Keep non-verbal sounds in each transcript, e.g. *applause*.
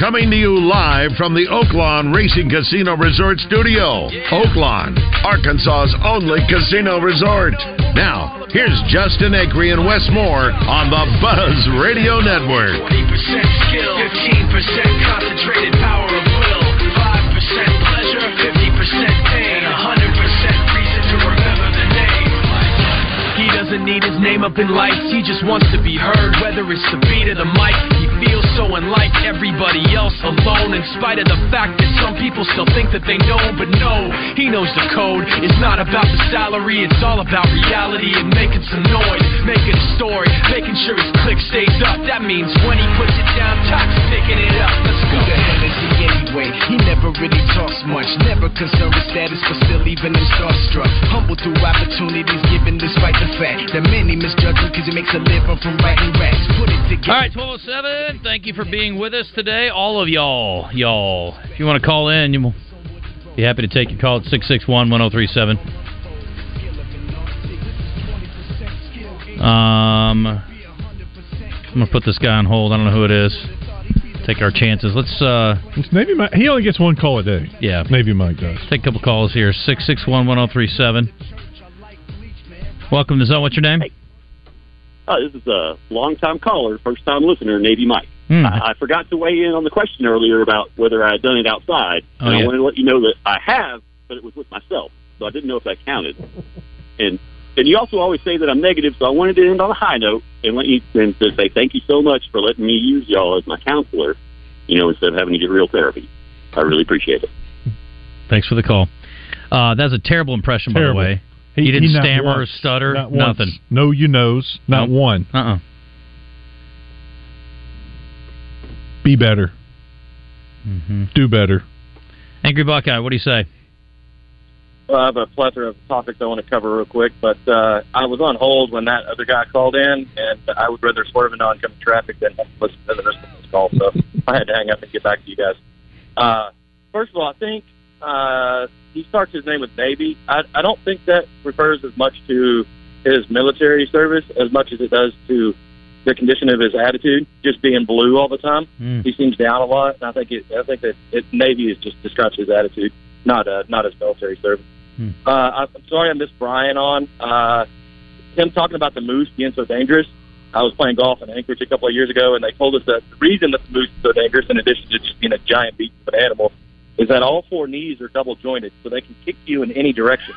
Coming to you live from the Oaklawn Racing Casino Resort Studio. Oaklawn, Arkansas's only casino resort. Now, here's Justin Acree and Wes Moore on the Buzz Radio Network. 20% skill, 15% concentrated power need his name up in lights, he just wants to be heard, whether it's the beat of the mic. He feels so unlike everybody else alone, in spite of the fact that some people still think that they know, him, but no, he knows the code. It's not about the salary, it's all about reality and making some noise, making a story, making sure his click stays up. That means when he puts it down, Tox picking it up. Let's go. Who the hell is he anyway? He never really talks much, never concerned with status, but still even him starstruck. Humble through opportunities given despite the fact that many misjudge him because he makes a living from writing raps. Put it together. All right, 1207. Thank you for being with us today. All of y'all. Y'all. If you want to call in, you'll be happy to take your call at 661 1037. Um, I'm going to put this guy on hold. I don't know who it is. Take our chances. Let's, uh, Maybe Mike, he only gets one call a day. yeah, Maybe Mike does. take a couple calls here. 661 1037. Welcome to Zone. What's your name? Uh, this is a long-time caller, first-time listener, Navy Mike. Hmm. I, I forgot to weigh in on the question earlier about whether I had done it outside, Oh, and yeah. I wanted to let you know that I have, but it was with myself, so I didn't know if that counted. And and you also always say that I'm negative, so I wanted to end on a high note and let you and to say thank you so much for letting me use y'all as my counselor, you know, instead of having to get real therapy. I really appreciate it. Thanks for the call. Uh, that's a terrible impression, Terrible. by the way. He, didn't not stammer or stutter. not once. Nothing. No, you knows. Not Nope. one. Uh-uh. Be better. Mm-hmm. Do better. Angry Buckeye, what do you say? Well, I have a plethora of topics I want to cover real quick, but uh, I was on hold when that other guy called in, and I would rather swerve into oncoming traffic than listen to the rest of this call. So *laughs* I had to hang up and get back to you guys. Uh, first of all, I think uh, he starts his name with Navy. I, I don't think that refers as much to his military service as much as it does to the condition of his attitude, just being blue all the time. Mm. He seems down a lot, and I think it, I think that it, Navy is just describes his attitude, not uh, not his military service. Hmm. Uh, I'm sorry I missed Brian on. Uh, him talking about the moose being so dangerous. I was playing golf in Anchorage a couple of years ago, and they told us that the reason that the moose is so dangerous, in addition to just being a giant beast of an animal, is that all four knees are double jointed, so they can kick you in any direction.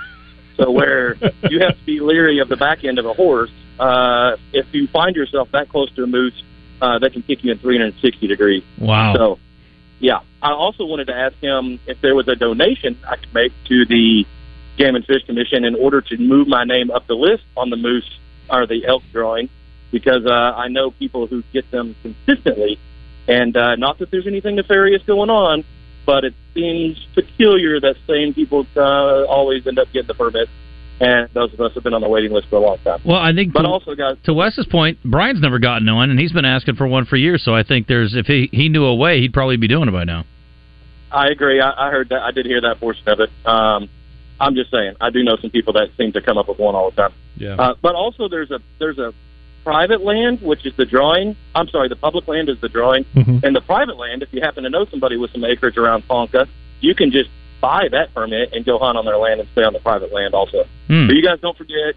So where *laughs* you have to be leery of the back end of a horse, uh, if you find yourself that close to a moose, uh, they can kick you in 360 degrees. Wow. So, yeah. I also wanted to ask him if there was a donation I could make to the Game and Fish Commission in order to move my name up the list on the moose or the elk drawing, because uh, I know people who get them consistently, and uh, not that there's anything nefarious going on, but it seems peculiar that same people uh, always end up getting the permit, and those of us have been on the waiting list for a long time. Well, I think But to, also, guys, to Wes's point, Brian's never gotten one, and he's been asking for one for years. So I think there's if he he knew a way, he'd probably be doing it by now. I agree. I, I heard that. I did hear that portion of it. Um, I'm just saying. I do know some people that seem to come up with one all the time. Yeah. Uh, but also, there's a there's a private land, which is the drawing. I'm sorry, the public land is the drawing, Mhm. and the private land. If you happen to know somebody with some acreage around Ponca, you can just buy that permit and go hunt on their land and stay on the private land also. Hmm. So you guys don't forget.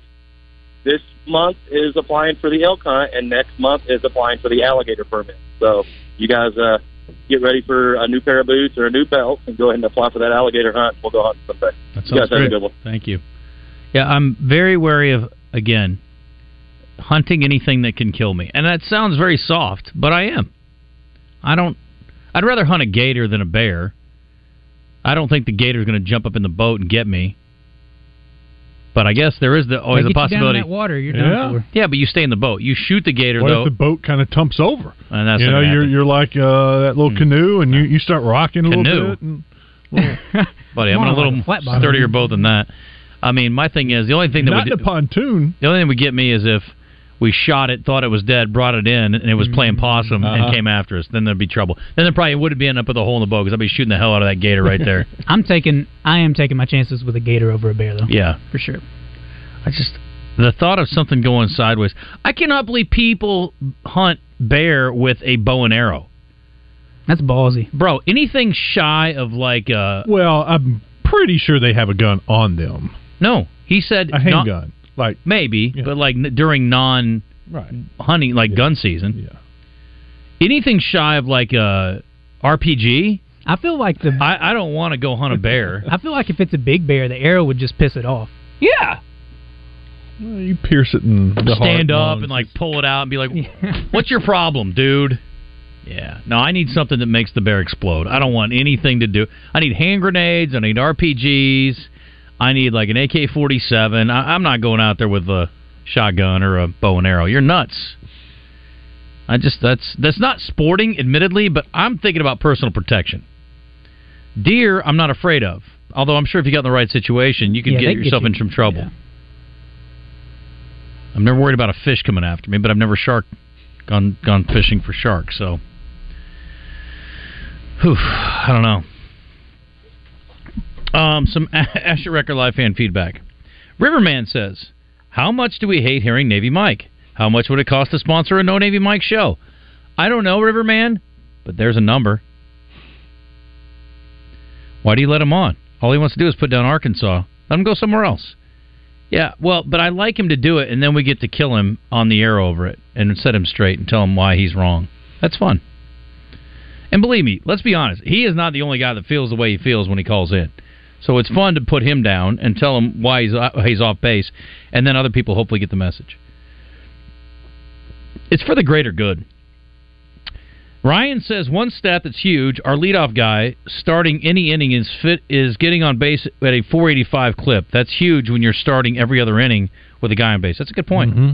This month is applying for the elk hunt, and next month is applying for the alligator permit. So you guys uh, get ready for a new pair of boots or a new belt, and go ahead and apply for that alligator hunt. We'll go hunt someday. That You guys sounds have a good one. Thank you. Yeah, I'm very wary of again hunting anything that can kill me, and that sounds very soft, but I am. I don't. I'd rather hunt a gator than a bear. I don't think the gator's going to jump up in the boat and get me. But I guess there is the always They a get you down in possibility. that water, you're Yeah. for. Yeah, but you stay in the boat. You shoot the gator What though, if the boat kind of tumps over? and that's you know you're happen. you're like uh, that little canoe, and you, you start rocking a Canoe? little bit. And, *laughs* buddy. I'm More a like little a sturdier boat than that. I mean, my thing is the only thing that Not would the pontoon. the only thing would get me is if we shot it, thought it was dead, brought it in, and it was playing possum Uh-huh. and came after us. Then there'd be trouble. Then there probably would be end up with a hole in the boat because I'd be shooting the hell out of that gator right there. *laughs* I'm taking. I am taking my chances with a gator over a bear, though. yeah, for sure. I just the thought of something going sideways. I cannot believe people hunt bear with a bow and arrow. That's ballsy, bro. Anything shy of like uh Well, I'm pretty sure they have a gun on them. no, he said A not- handgun. Like maybe, but like n- during non right. hunting, like gun season. Yeah. Anything shy of like uh, a RPG. I feel like the. I, I don't want to go hunt a bear. *laughs* I feel like if it's a big bear, the arrow would just piss it off. yeah. Well, you pierce it and Stand heart up lungs. and like pull it out and be like, *laughs* "What's your problem, dude?" Yeah. No, I need something that makes the bear explode. I don't want anything to do. I need hand grenades. I need RPGs. I need like an AK forty seven. I'm not going out there with a shotgun or a bow and arrow. You're nuts. I just that's that's not sporting, admittedly, but I'm thinking about personal protection. Deer, I'm not afraid of. Although I'm sure if you got in the right situation, you could Yeah, get they get yourself you. in some trouble. Yeah. I'm never worried about a fish coming after me, but I've never shark gone gone fishing for sharks. So, Whew, I don't know. Um, some *laughs* Asher Record Live fan feedback. Riverman says, "How much do we hate hearing Navy Mike? How much would it cost to sponsor a No Navy Mike show? I don't know, Riverman, but there's a number. Why do you let him on? All he wants to do is put down Arkansas. Let him go somewhere else." Yeah, well, but I like him to do it, and then we get to kill him on the air over it and set him straight and tell him why he's wrong. That's fun. And believe me, let's be honest, he is not the only guy that feels the way he feels when he calls in. So it's fun to put him down and tell him why he's he's off base, and then other people hopefully get the message. It's for the greater good. Ryan says one stat that's huge: our leadoff guy starting any inning is fit is getting on base at a 485 clip. That's huge when you're starting every other inning with a guy on base. That's a good point. Mm-hmm.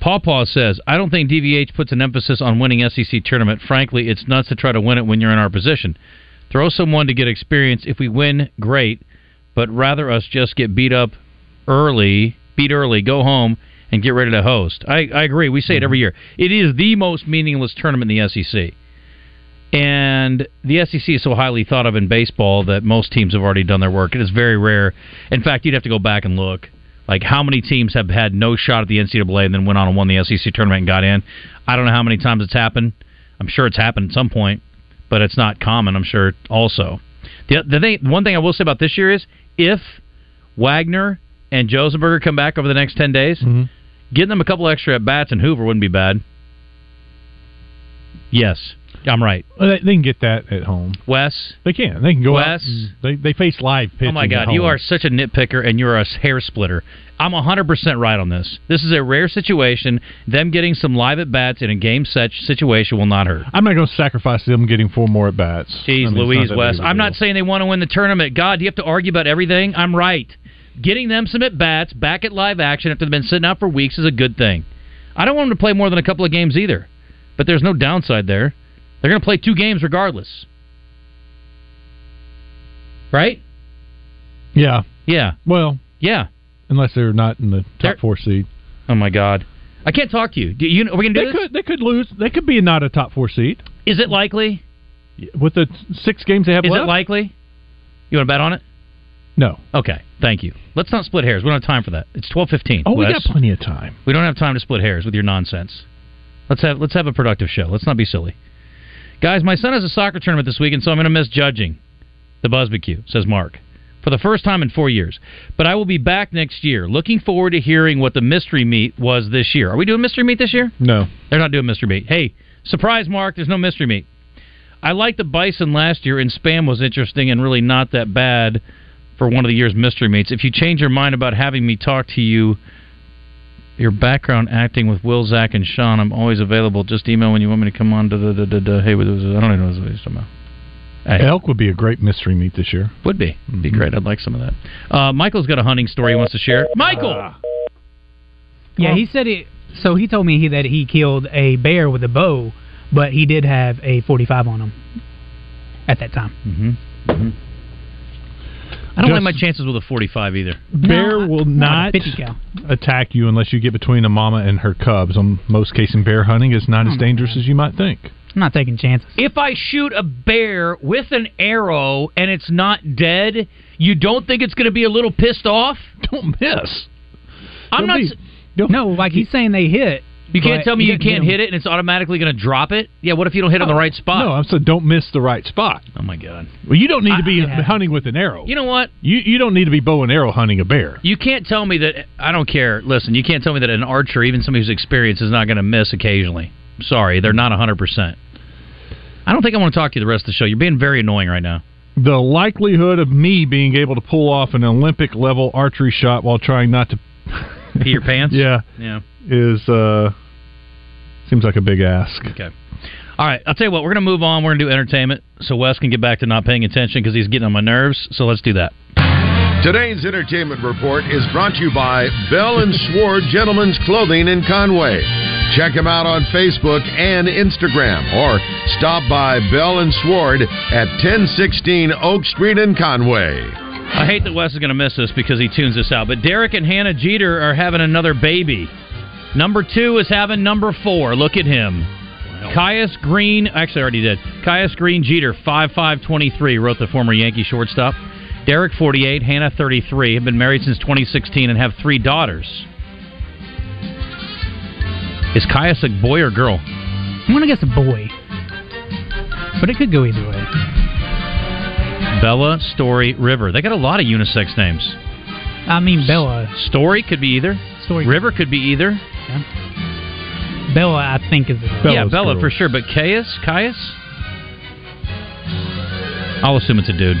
Paw Paw says, I don't think DVH puts an emphasis on winning SEC tournament. Frankly, it's nuts to try to win it when you're in our position. Throw someone to get experience. If we win, great, but rather us just get beat up early, beat early, go home, and get ready to host. I, I agree. We say it mm-hmm. every year. It is the most meaningless tournament in the SEC. And the SEC is so highly thought of in baseball that most teams have already done their work. It is very rare. In fact, you'd have to go back and look. Like how many teams have had no shot at the NCAA and then went on and won the SEC tournament and got in? I don't know how many times it's happened. I'm sure it's happened at some point, but it's not common. I'm sure also. The the thing, one thing I will say about this year is if Wegner and Josenberger come back over the next ten days, mm-hmm. getting them a couple extra at bats and Hoover wouldn't be bad. Yes, I'm right. Well, they, they can get that at home. Wes, They can. They can go out. Wes? They they face live pitching. Oh my God, you are such a nitpicker and you're a hair splitter. I'm 100% right on this. This is a rare situation. Them getting some live at bats in a game set situation will not hurt. I'm not going to sacrifice them getting four more at bats. Jeez, Louise Wes. I'm not saying they want to win the tournament. God, do you have to argue about everything? I'm right. Getting them some at bats back at live action after they've been sitting out for weeks is a good thing. I don't want them to play more than a couple of games either, but there's no downside there. They're going to play two games regardless. Right? Yeah. Yeah. Well, Yeah. Unless they're not in the top They're- four seed. Oh my God. I can't talk to you. Do you are we going to do They this? could they could lose. They could be not a top four seed Is it likely? with the six games they have Is left. it likely? You want to bet on it? no. Okay, thank you. Let's not split hairs. We don't have time for that. It's twelve fifteen. Oh, we got plenty of time. We don't have time to split hairs with your nonsense. Let's have let's have a productive show. Let's not be silly. Guys, my son has a soccer tournament this weekend, so I'm going to miss judging the Buzzbecue, says Mark, for the first time in four years. But I will be back next year. Looking forward to hearing what the mystery meat was this year. Are we doing mystery meat this year? No. They're not doing mystery meat. Hey, surprise, Mark. There's no mystery meat. I liked the bison last year, and spam was interesting and really not that bad for one of the year's mystery meats. If you change your mind about having me talk to you, your background acting with Will, Zach, and Sean, I'm always available. Just email when you want me to come on. To the, the, the, the, hey, with- I don't even know what he's talking about. Hey, Elk would be a great mystery meat this year. would be be great. I'd like some of that. Uh, Michael's got a hunting story he wants to share. Michael, Yeah, he said it. So he told me he, that he killed a bear with a bow, but he did have a 45 on him at that time. mm-hmm. I don't Just- like my chances with a 45 either. Bear will not 50 cal. attack you unless you get between a mama and her cubs. On most cases, in bear hunting is not as Oh, dangerous as you might think. I'm not taking chances. If I shoot a bear with an arrow and it's not dead, you don't think it's going to be a little pissed off? *laughs* Don't miss. I'm Don't not. be- don't- No, like he's saying they hit. You can't tell me he you can't hit it and it's automatically going to drop it. Yeah, what if you don't hit it on the oh, right spot? No, I'm saying don't miss the right spot. Oh my god. Well, you don't need to be I- hunting with an arrow. You know what? You you don't need to be bow and arrow hunting a bear. You can't tell me that. I don't care. Listen, you can't tell me that an archer, even somebody who's experienced, is not going to miss occasionally. Sorry, they're not 100%. I don't think I want to talk to you the rest of the show. You're being very annoying right now. The likelihood of me being able to pull off an Olympic level archery shot while trying not to *laughs* Pee your pants? *laughs* yeah Yeah. is uh seems like a big ask. Okay. All right. I'll tell you what. We're going to move on. We're going to do entertainment so Wes can get back to not paying attention because he's getting on my nerves. So let's do that. Today's entertainment report is brought to you by Bell and Sword Gentlemen's Clothing in Conway. Check them out on Facebook and Instagram or stop by Bell and Sward at 1016 Oak Street in Conway. I hate that Wes is going to miss this because he tunes this out. But Derek and Hannah Jeter are having another baby. Number two is having number four. Look at him. Kaius Green, actually, I already did. Kaius Green Jeter, 5523, wrote the former Yankee shortstop. Derek, 48, Hannah, 33, have been married since 2016 and have three daughters. Is Kaius a boy or girl? I'm gonna guess a boy, but it could go either way. Bella, Story, River. They got a lot of unisex names. I mean, Bella. Story could be either. Story. River could be either. Bella, I think is. A, yeah, Bella girl. for sure. But Kaius, Kaius, I'll assume it's a dude.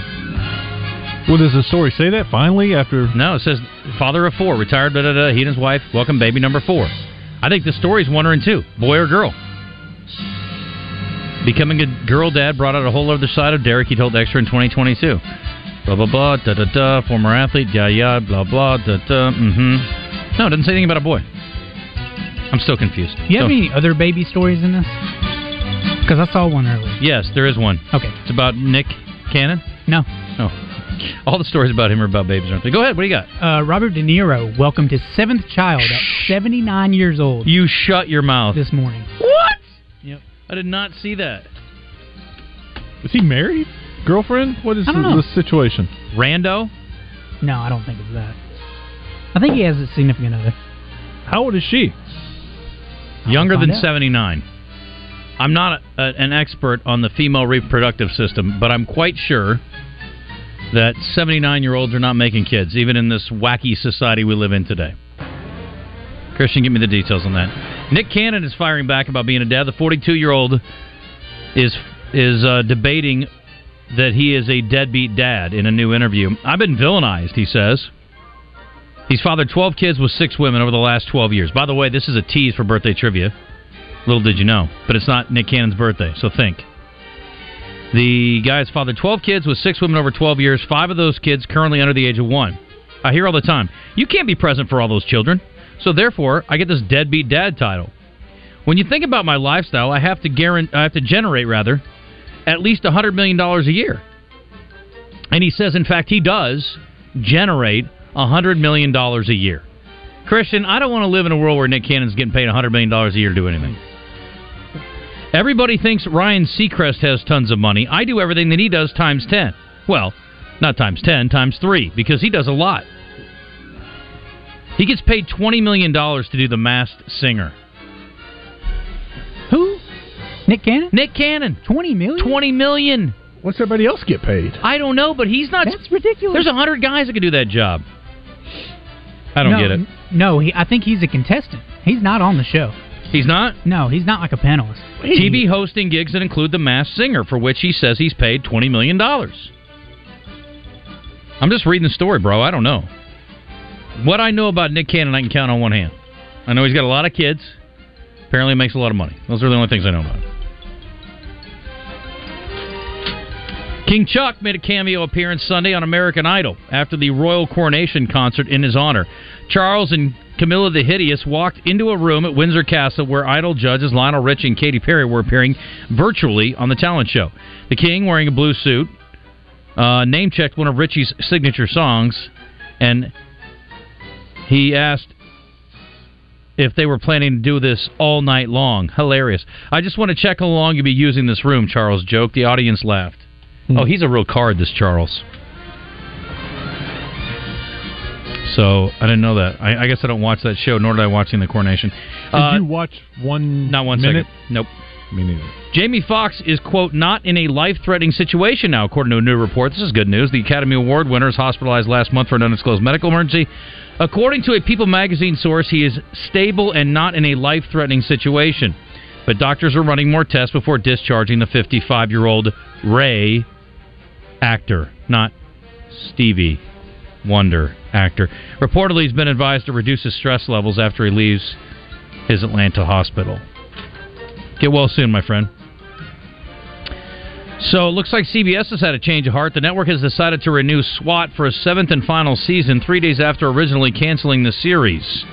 Well, does the story say that finally after? No, it says father of four, retired. Da da da. He and his wife welcome baby number four. I think the story's one or two, boy or girl. Becoming a girl dad brought out a whole other side of Derek. He told Extra in 2022. Blah blah blah. Da da da. Former athlete. Yeah yeah. Blah blah. Da da. Mm-hmm. No, it doesn't say anything about a boy. I'm still confused. Do you have So- any other baby stories in this? Because I saw one earlier. Yes, there is one. Okay. It's about Nick Cannon. No. Oh, all the stories about him are about babies, aren't they? Go ahead. What do you got? Uh, Robert De Niro welcomed his seventh child at 79 years old You shut your mouth. this morning. What? Yep. I did not see that. Is he married? Girlfriend? What is the, situation? Rando. No, I don't think it's that. I think he has a significant other. How old is she? Younger than out. 79. I'm not a, an expert on the female reproductive system, but I'm quite sure that 79 year olds are not making kids, even in this wacky society we live in today. Christian, give me the details on that. Nick Cannon is firing back about being a dad. The 42 year old is is uh, debating that he is a deadbeat dad in a new interview. I've been villainized, he says. He's fathered 12 kids with six women over the last 12 years. By the way, this is a tease for birthday trivia. Little did you know. But it's not Nick Cannon's birthday, so think. The guy has fathered 12 kids with six women over 12 years, five of those kids currently under the age of one. I hear all the time, you can't be present for all those children. So therefore, I get this deadbeat dad title. When you think about my lifestyle, I have to guarantee, I have to generate rather at least $100 million a year. And he says, in fact, he does generate $100 million a year. Christian, I don't want to live in a world where Nick Cannon's getting paid $100 million a year to do anything. Everybody thinks Ryan Seacrest has tons of money. I do everything that he does times 10. Well, not times 10, times 3, because he does a lot. He gets paid $20 million to do The Masked Singer. Who? Nick Cannon? Nick Cannon. 20 million? 20 million. What's everybody else get paid? I don't know, but he's not. That's ridiculous. There's a hundred guys that could do that job. I don't no, get it. No, he, I think he's a contestant. He's not on the show. He's not. No, he's not like a panelist. TV hosting gigs that include The Masked Singer, for which he says he's paid $20 million. I'm just reading the story, bro. I don't know. What I know about Nick Cannon, I can count on one hand. I know he's got a lot of kids. Apparently, makes a lot of money. Those are the only things I know about him. King Chuck made a cameo appearance Sunday on American Idol after the royal coronation concert in his honor. Charles and Camilla the Hideous walked into a room at Windsor Castle where Idol judges Lionel Richie and Katy Perry were appearing virtually on the talent show. The King, wearing a blue suit, uh, name checked one of Richie's signature songs, and he asked if they were planning to do this all night long. Hilarious. I just want to check how long you'll be using this room, Charles joked. The audience laughed. Oh, he's a real card, this Charles. So I didn't know that. I, I guess I don't watch that show, nor did I watching the coronation. Did uh, you watch one? Not one minute? second. Nope. Me neither. Jamie Foxx is, quote, not in a life threatening situation now, according to a new report. This is good news. The Academy Award winner is hospitalized last month for an undisclosed medical emergency. According to a People magazine source, he is stable and not in a life threatening situation. But doctors are running more tests before discharging the 55 year old Ray actor, not Stevie Wonder actor. Reportedly, he's been advised to reduce his stress levels after he leaves his Atlanta hospital. Get well soon, my friend. So it looks like CBS has had a change of heart. The network has decided to renew SWAT for a seventh and final season, three days after originally canceling the series.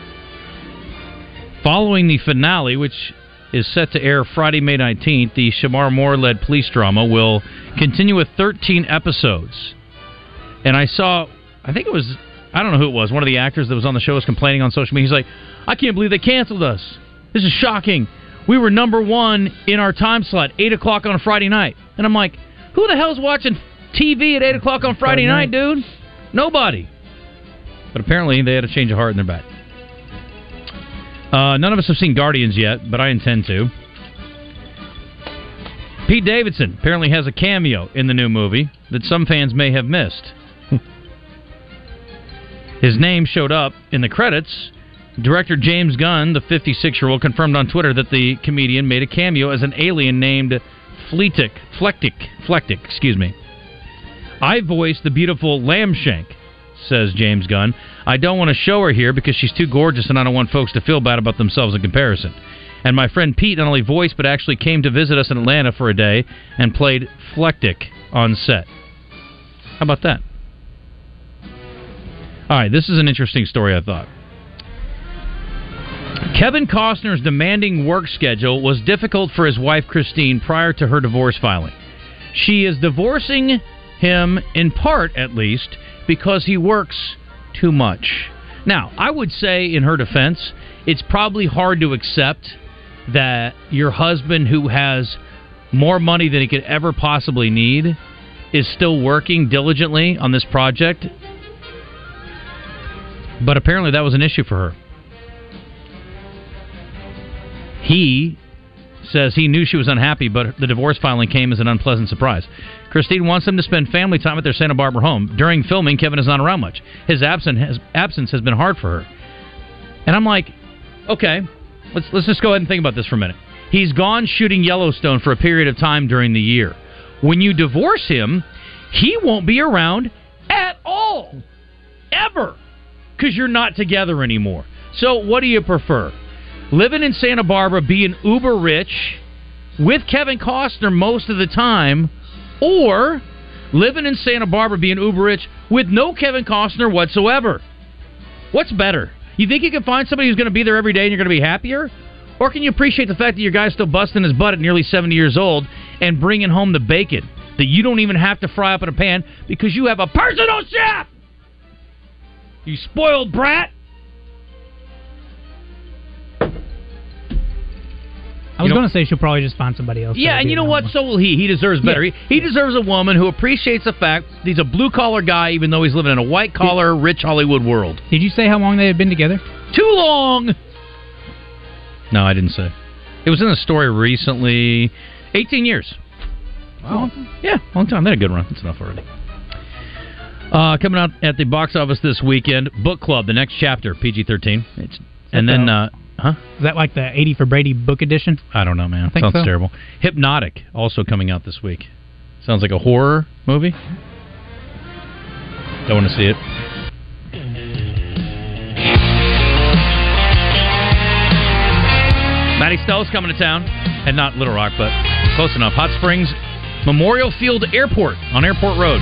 Following the finale, which is set to air Friday, May 19th, the Shemar Moore led police drama will continue with 13 episodes. And I saw, I think it was, I don't know who it was, one of the actors that was on the show was complaining on social media. He's like, I can't believe they canceled us. This is shocking. We were number one in our time slot, 8 o'clock on a Friday night. And I'm like, who the hell's watching TV at 8 o'clock on Friday night, dude? Nobody. But apparently they had a change of heart in their back. Uh, none of us have seen Guardians yet, but I intend to. Pete Davidson apparently has a cameo in the new movie that some fans may have missed. His name showed up in the credits. Director James Gunn, the 56 year old, confirmed on Twitter that the comedian made a cameo as an alien named Fleetic. Phlektik. Phlektik, excuse me. I voiced the beautiful Lambshank, says James Gunn. I don't want to show her here because she's too gorgeous and I don't want folks to feel bad about themselves in comparison. And my friend Pete not only voiced but actually came to visit us in Atlanta for a day and played Flectic on set. How about that? All right, this is an interesting story, I thought. Kevin Costner's demanding work schedule was difficult for his wife Christine prior to her divorce filing. She is divorcing him in part, at least, because he works too much. Now, I would say, in her defense, it's probably hard to accept that your husband, who has more money than he could ever possibly need, is still working diligently on this project. But apparently, that was an issue for her. He says he knew she was unhappy, but the divorce filing came as an unpleasant surprise. Christine wants him to spend family time at their Santa Barbara home. During filming, Kevin is not around much. His absence has, absence has been hard for her. And I'm like, okay, let's let's just go ahead and think about this for a minute. He's gone shooting Yellowstone for a period of time during the year. When you divorce him, he won't be around at all, ever, because you're not together anymore. So, what do you prefer? living in Santa Barbara, being uber rich with Kevin Costner most of the time, or living in Santa Barbara, being uber rich with no Kevin Costner whatsoever? What's better? You think you can find somebody who's going to be there every day and you're going to be happier? Or can you appreciate the fact that your guy's still busting his butt at nearly 70 years old and bringing home the bacon that you don't even have to fry up in a pan because you have a personal chef? You spoiled brat! I was going to say she'll probably just find somebody else. Yeah, and you know what? more. So will he. He deserves better. Yeah. He, he deserves a woman who appreciates the fact that he's a blue collar guy, even though he's living in a white collar, rich Hollywood world. Did you say how long they had been together? Too long. No, I didn't say. It was in the story recently. Eighteen years. Wow. Yeah, long time. They had a good run. That's enough already. Uh, coming out at the box office this weekend, Book Club, the next chapter, PG thirteen. It's and then, the- uh, huh? Is that like the 80 for Brady book edition? I don't know, man. think Sounds so. terrible. Hypnotic, also coming out this week. Sounds like a horror movie. Don't want to see it. Matty Stell's coming to town, and not Little Rock, but close enough. Hot Springs Memorial Field Airport on Airport Road.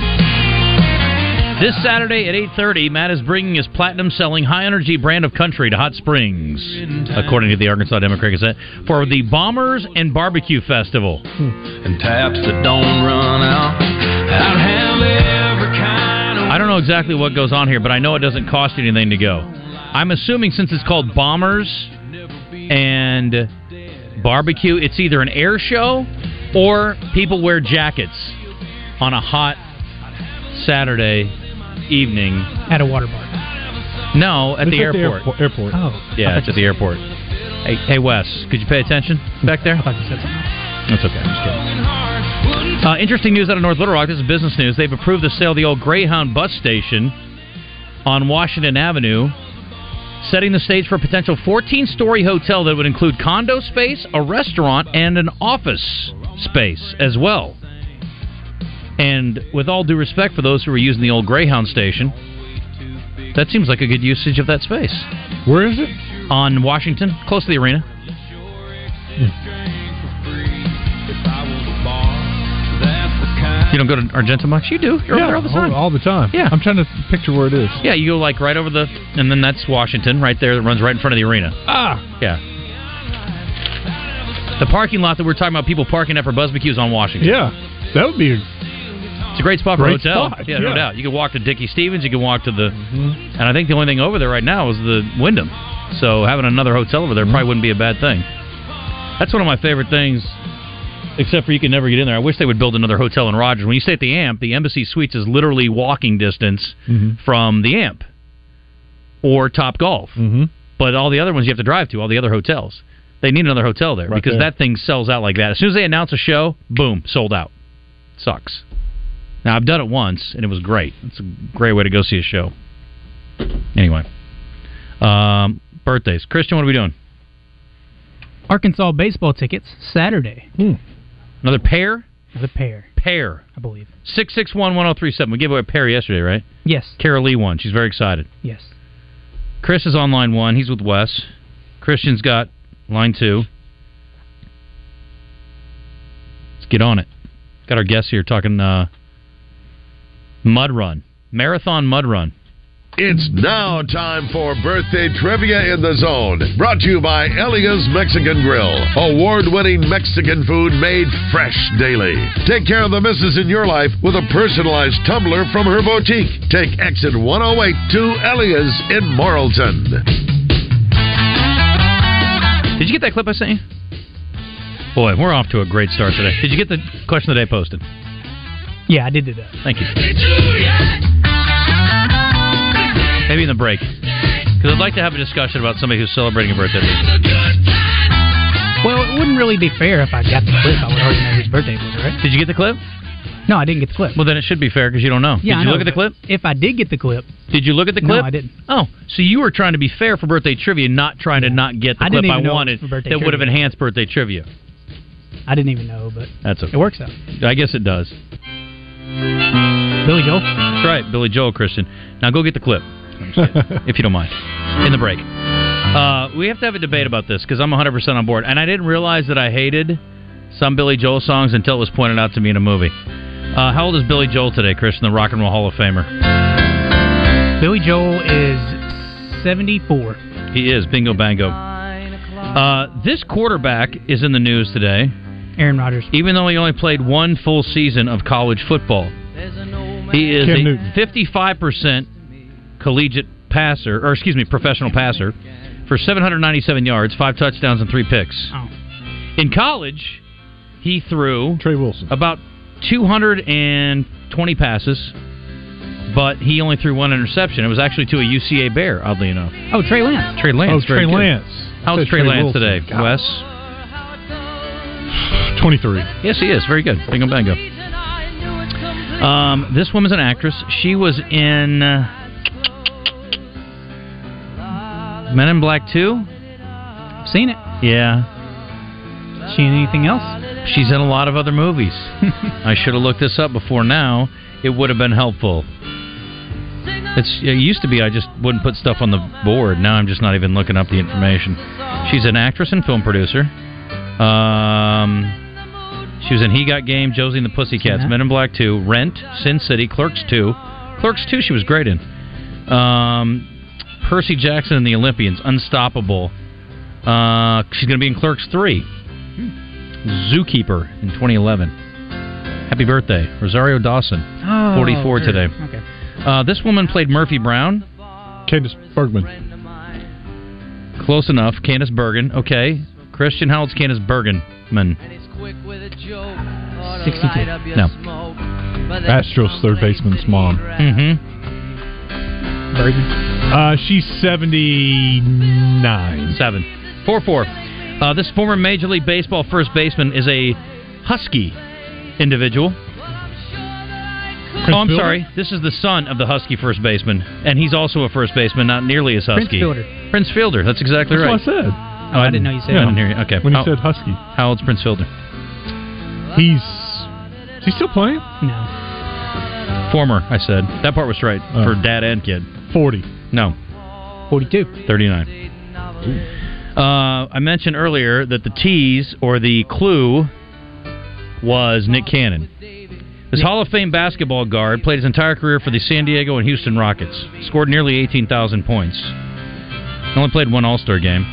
This Saturday at 8:30, Matt is bringing his platinum-selling high-energy brand of country to Hot Springs, according to the Arkansas Democrat Gazette, for the Bombers and Barbecue Festival. Hmm. and taps that don't run out. I'd have every kind of I don't know exactly what goes on here, but I know it doesn't cost anything to go. I'm assuming since it's called Bombers and barbecue, it's either an air show or people wear jackets on a hot Saturday evening. At a water park. No, at the at the airport. airport- airport. Oh. Yeah, it's at the airport. Hey, hey, Wes, could you pay attention back there? I thought you said something. That's okay. I'm just kidding. Uh, interesting news out of North Little Rock. This is business news. They've approved the sale of the old Greyhound bus station on Washington Avenue, setting the stage for a potential 14 story hotel that would include condo space, a restaurant, and an office space as well. And with all due respect for those who are using the old Greyhound station, that seems like a good usage of that space. Where is it? On Washington, close to the arena. You don't go to Argenta much? You do. You're over there all the time. all the time. Yeah. I'm trying to picture where it is. Yeah, you go like right over the, and then that's Washington right there that runs right in front of the arena. Ah, Yeah. The parking lot that we're talking about, people parking at for Buzzbecues on Washington. yeah. That would be. It's a great spot for a hotel. spot, Yeah, no doubt. You can walk to Dickey Stephens. You can walk to the, Mm-hmm. and I think the only thing over there right now is the Wyndham. So having another hotel over there Mm-hmm. probably wouldn't be a bad thing. That's one of my favorite things. Except for you can never get in there. I wish they would build another hotel in Rogers. When you stay at the Amp, the Embassy Suites is literally walking distance Mhm. from the Amp or Top Golf. Mm-hmm. But all the other ones you have to drive to, all the other hotels. They need another hotel there Right because there. that thing sells out like that. As soon as they announce a show, boom, sold out. Sucks. Now I've done it once and it was great. It's a great way to go see a show. Anyway, um, birthdays. Christian, what are we doing? Arkansas baseball tickets Saturday. Another pair? The pair, Pair. I believe. Six six one one zero three seven. We gave away a pair yesterday, right? Yes. Carol Lee won. She's very excited. Yes. Chris is on line one. He's with Wes. Christian's got line two. Let's get on it. Got our guests here talking uh, mud run, marathon mud run. It's now time for birthday trivia in the zone. Brought to you by Elia's Mexican Grill. Award winning Mexican food made fresh daily. Take care of the misses in your life with a personalized tumbler from her boutique. Take exit 108 to Elia's in Morrilton. Did you get that clip I sent you? Boy, we're off to a great start today. Did you get the question of the day posted? Yeah, I did do that. Thank you. Maybe in the break. Because I'd like to have a discussion about somebody who's celebrating a birthday. Well, it wouldn't really be fair if I got the clip. I would already know whose birthday it was, right? Did you get the clip? No, I didn't get the clip. Well, then it should be fair because you don't know. yeah, Did you know, look at the clip? If I did get the clip, Did you look at the clip? No. I didn't. Oh, so you were trying to be fair for birthday trivia, not trying to not get the I clip I even know it wanted was for birthday that would have trivia. enhanced birthday trivia. I didn't even know, but That's okay. it works out. I guess it does. Billy Joel. That's right, Billy Joel, Christian. Now go get the clip, I'm just kidding, if you don't mind, in the break. Uh, we have to have a debate about this because I'm 100% on board, and I didn't realize that I hated some Billy Joel songs until it was pointed out to me in a movie. Uh, how old is Billy Joel today, Christian, the Rock and Roll Hall of Famer? Billy Joel is 74. He is bingo bango. Uh, this quarterback is in the news today. Aaron Rodgers. even though he only played one full season of college football. He is Cam a Newton. 55% collegiate passer, or excuse me, professional passer, for 797 yards, five touchdowns, and three picks. Oh. In college, he threw Trey Wilson. about 220 passes, but he only threw one interception. It was actually to a UCA Bear, oddly enough. Oh, Trey Lance. Trey Lance. oh, Trey. Lance. How's Said Trey, Lance Wilson. today, God. Wes? *sighs* *sighs* 23. Yes, he is. Very good. Bingo bango. Um, this woman's an actress. She was in uh, Men in Black 2. Seen it. Yeah. She in anything else? She's in a lot of other movies. *laughs* I should have looked this up before now. It would have been helpful. It's it used to be I just wouldn't put stuff on the board. Now I'm just not even looking up the information. She's an actress and film producer. Um, she was in He Got Game, Josie and the Pussycats. Men in Black 2, Rent, Sin City, Clerks 2. Clerks 2 she was great in. Um, Percy Jackson and the Olympians, Unstoppable. Uh, she's going to be in Clerks 3. Zookeeper in 2011. Happy birthday, Rosario Dawson, Oh, 44 sure. today. Okay. Uh, this woman played Murphy Brown. Candace Bergman. Close enough. Candice Bergen. Okay. Christian, how old's Candice Bergen? Man. 62. No. Astros third baseman's mom. Mm-hmm. Bergen. Uh, she's 79. Seven. Four four. Uh, this former Major League Baseball first baseman is a Husky individual. oh, I'm Fielder? sorry. This is the son of the Husky first baseman, and he's also a first baseman, not nearly as Prince Husky. Fielder. Prince Fielder. That's exactly That's right. what I said. Oh, I didn't know you said I that. didn't hear you. Okay. When he how, said Husky. how old's Prince Fielder? He's. Is he still playing? No. Former, I said. That part was right Oh. for dad and kid. 40. No, 42. 39. Uh, I mentioned earlier that the tease or the clue was Nick Cannon. This Hall of Fame basketball guard played his entire career for the San Diego and Houston Rockets. Scored nearly 18,000 points. Only played one All Star game.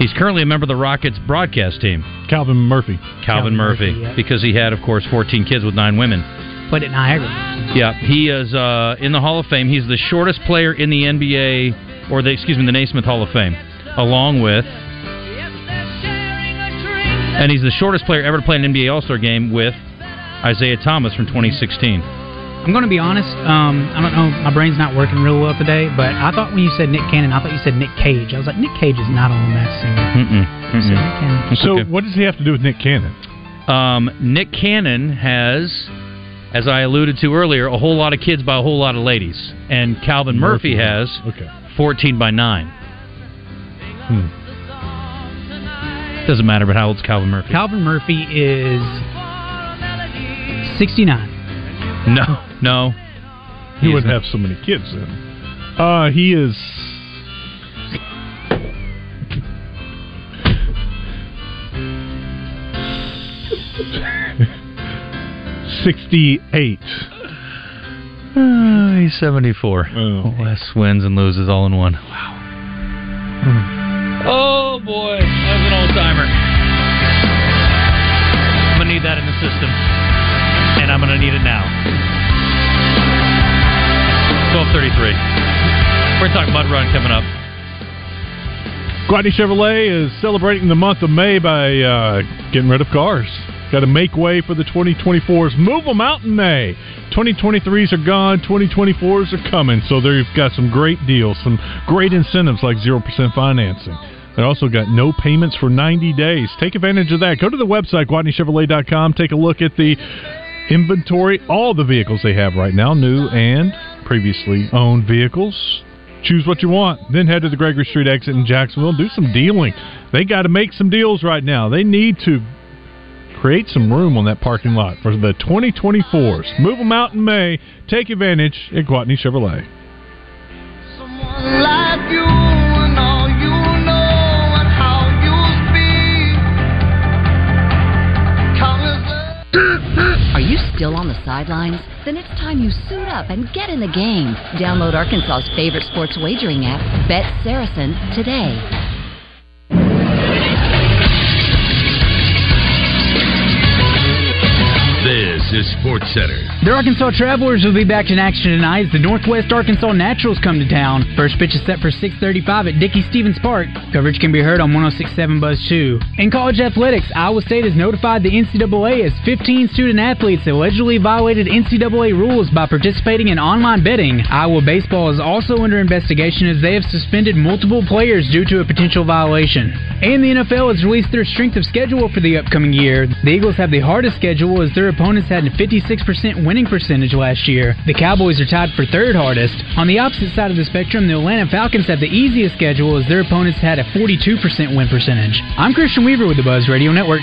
He's currently a member of the Rockets broadcast team, Calvin Murphy. Calvin, Calvin Murphy, Murphy, yeah. because he had, of course, 14 kids with nine women. Played at Niagara. Yeah, he is uh, in the Hall of Fame. He's the shortest player in the NBA, or the excuse me, the Naismith Hall of Fame, along with, and he's the shortest player ever to play an NBA All Star game with Isaiah Thomas from 2016. I'm going to be honest. Um, I don't know. My brain's not working real well today, but I thought when you said Nick Cannon, I thought you said Nick Cage. I was like, Nick Cage is not on the Masked Singer. Mm-mm, I said Nick mm-mm. Cannon. It's So, okay. what does he have to do with Nick Cannon? Um, Nick Cannon has, as I alluded to earlier, a whole lot of kids by a whole lot of ladies, and Calvin Murphy, has Okay. 14 by nine. Hmm. Doesn't matter, but how old's Calvin Murphy? Calvin Murphy is 69. no, no. He is wouldn't have so many kids then. Uh, he is. Sixty-eight. Uh, he's 74. Oh. Wes wins and loses all in one. Wow. Oh, boy. That was an old timer. I'm going to need that in the system. And I'm going to need it now. 1233. We're talking about run coming up. Gwatney Chevrolet is celebrating the month of May by uh, getting rid of cars. Got to make way for the 2024s. Move them out in May. 2023s are gone. 2024s are coming. So they've got some great deals, some great incentives like 0% financing. They also got no payments for 90 days. Take advantage of that. Go to the website, GwatneyChevrolet.com. Take a look at the inventory, all the vehicles they have right now, new and previously owned vehicles. Choose what you want. Then head to the Gregory Street exit in Jacksonville. Do some dealing. They got to make some deals right now. They need to create some room on that parking lot for the 2024s. Move them out in May. Take advantage at Gwatney Chevrolet. You still on the sidelines? Then it's time you suit up and get in the game. Download Arkansas's favorite sports wagering app, Bet Saracen, today. Is Sports Center. The Arkansas Travelers will be back in action tonight as the Northwest Arkansas Naturals come to town. First pitch is set for 6:35 at Dickey Stephens Park. Coverage can be heard on 106.7 Buzz 2. In college athletics, Iowa State has notified the NCAA as 15 student athletes allegedly violated NCAA rules by participating in online betting. Iowa baseball is also under investigation as they have suspended multiple players due to a potential violation. And the NFL has released their strength of schedule for the upcoming year. The Eagles have the hardest schedule as their opponents had a 56% winning percentage last year. The Cowboys are tied for third hardest. On the opposite side of the spectrum, the Atlanta Falcons have the easiest schedule as their opponents had a 42% win percentage. I'm Christian Weaver with the Buzz Radio Network.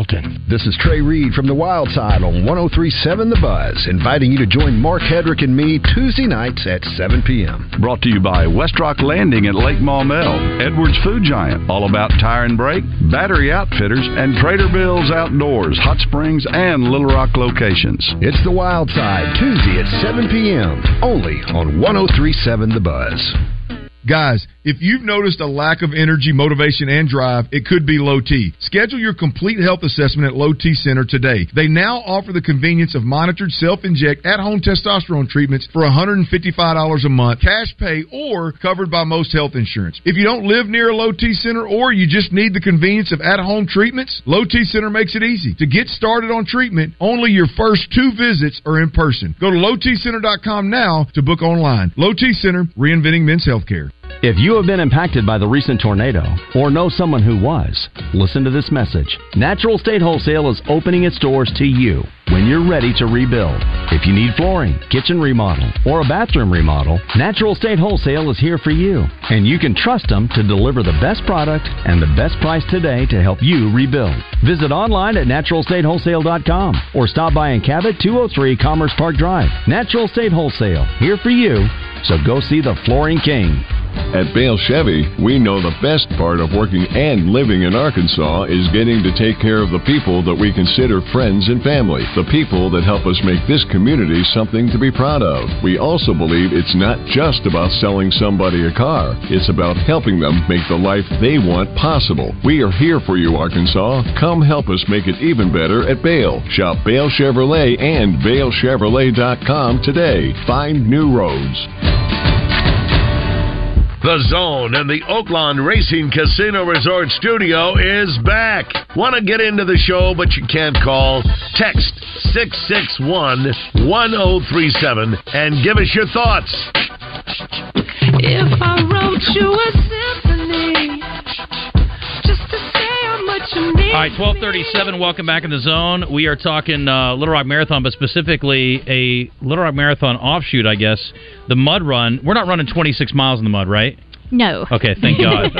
This is Trey Reed from the Wild Side on 1037 The Buzz, inviting you to join Mark Hedrick and me Tuesday nights at 7 p.m. Brought to you by Westrock Landing at Lake Maumelle, Edwards Food Giant, all about tire and brake, battery outfitters, and Trader Bill's Outdoors, Hot Springs, and Little Rock locations. It's The Wild Side, Tuesday at 7 p.m. Only on 1037 The Buzz. Guys, if you've noticed a lack of energy, motivation, and drive, it could be low T. Schedule your complete health assessment at Low T Center today. They now offer the convenience of monitored self-inject at-home testosterone treatments for $155 a month, cash pay, or covered by most health insurance. If you don't live near a Low T Center or you just need the convenience of at-home treatments, Low T Center makes it easy. To get started on treatment, only your first two visits are in person. Go to lowtcenter.com now to book online. Low T Center, reinventing men's healthcare. If you have been impacted by the recent tornado or know someone who was, listen to this message. Natural State Wholesale is opening its doors to you when you're ready to rebuild. If you need flooring, kitchen remodel, or a bathroom remodel, Natural State Wholesale is here for you. And you can trust them to deliver the best product and the best price today to help you rebuild. Visit online at naturalstatewholesale.com or stop by in Cabot 203 Commerce Park Drive. Natural State Wholesale, here for you. So go see the Flooring King. At Bale Chevy, we know the best part of working and living in Arkansas is getting to take care of the people that we consider friends and family, the people that help us make this community something to be proud of. We also believe it's not just about selling somebody a car, it's about helping them make the life they want possible. We are here for you, Arkansas. Come help us make it even better at Bale. Shop Bale Chevrolet and BaleChevrolet.com today. Find new roads. The Zone and the Oaklawn Racing Casino Resort Studio is back. Want to get into the show, but you can't call? Text 661 1037 and give us your thoughts. If I wrote you a symphony All right, twelve thirty-seven. Welcome back in the zone. We are talking uh, Little Rock Marathon, but specifically a Little Rock Marathon offshoot, I guess. The mud run. We're not running twenty-six miles in the mud, right? No. Okay, thank *laughs* God.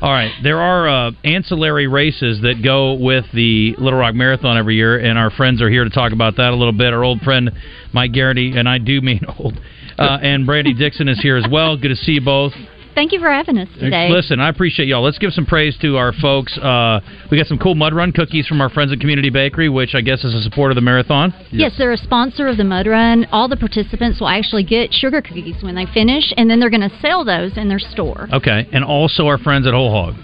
All right, there are uh, ancillary races that go with the Little Rock Marathon every year, and our friends are here to talk about that a little bit. Our old friend Mike Garrity, and I do mean *laughs* old, uh, and Brandy Dixon is here as well. Good to see you both. Thank you for having us today. Listen, I appreciate y'all. Let's give some praise to our folks. Uh, we got some cool mud run cookies from our friends at Community Bakery, which I guess is a supporter of the marathon. Yes, they're a sponsor of the Mud Run. All the participants will actually get sugar cookies when they finish, and then they're going to sell those in their store. Okay, and also our friends at Whole Hog.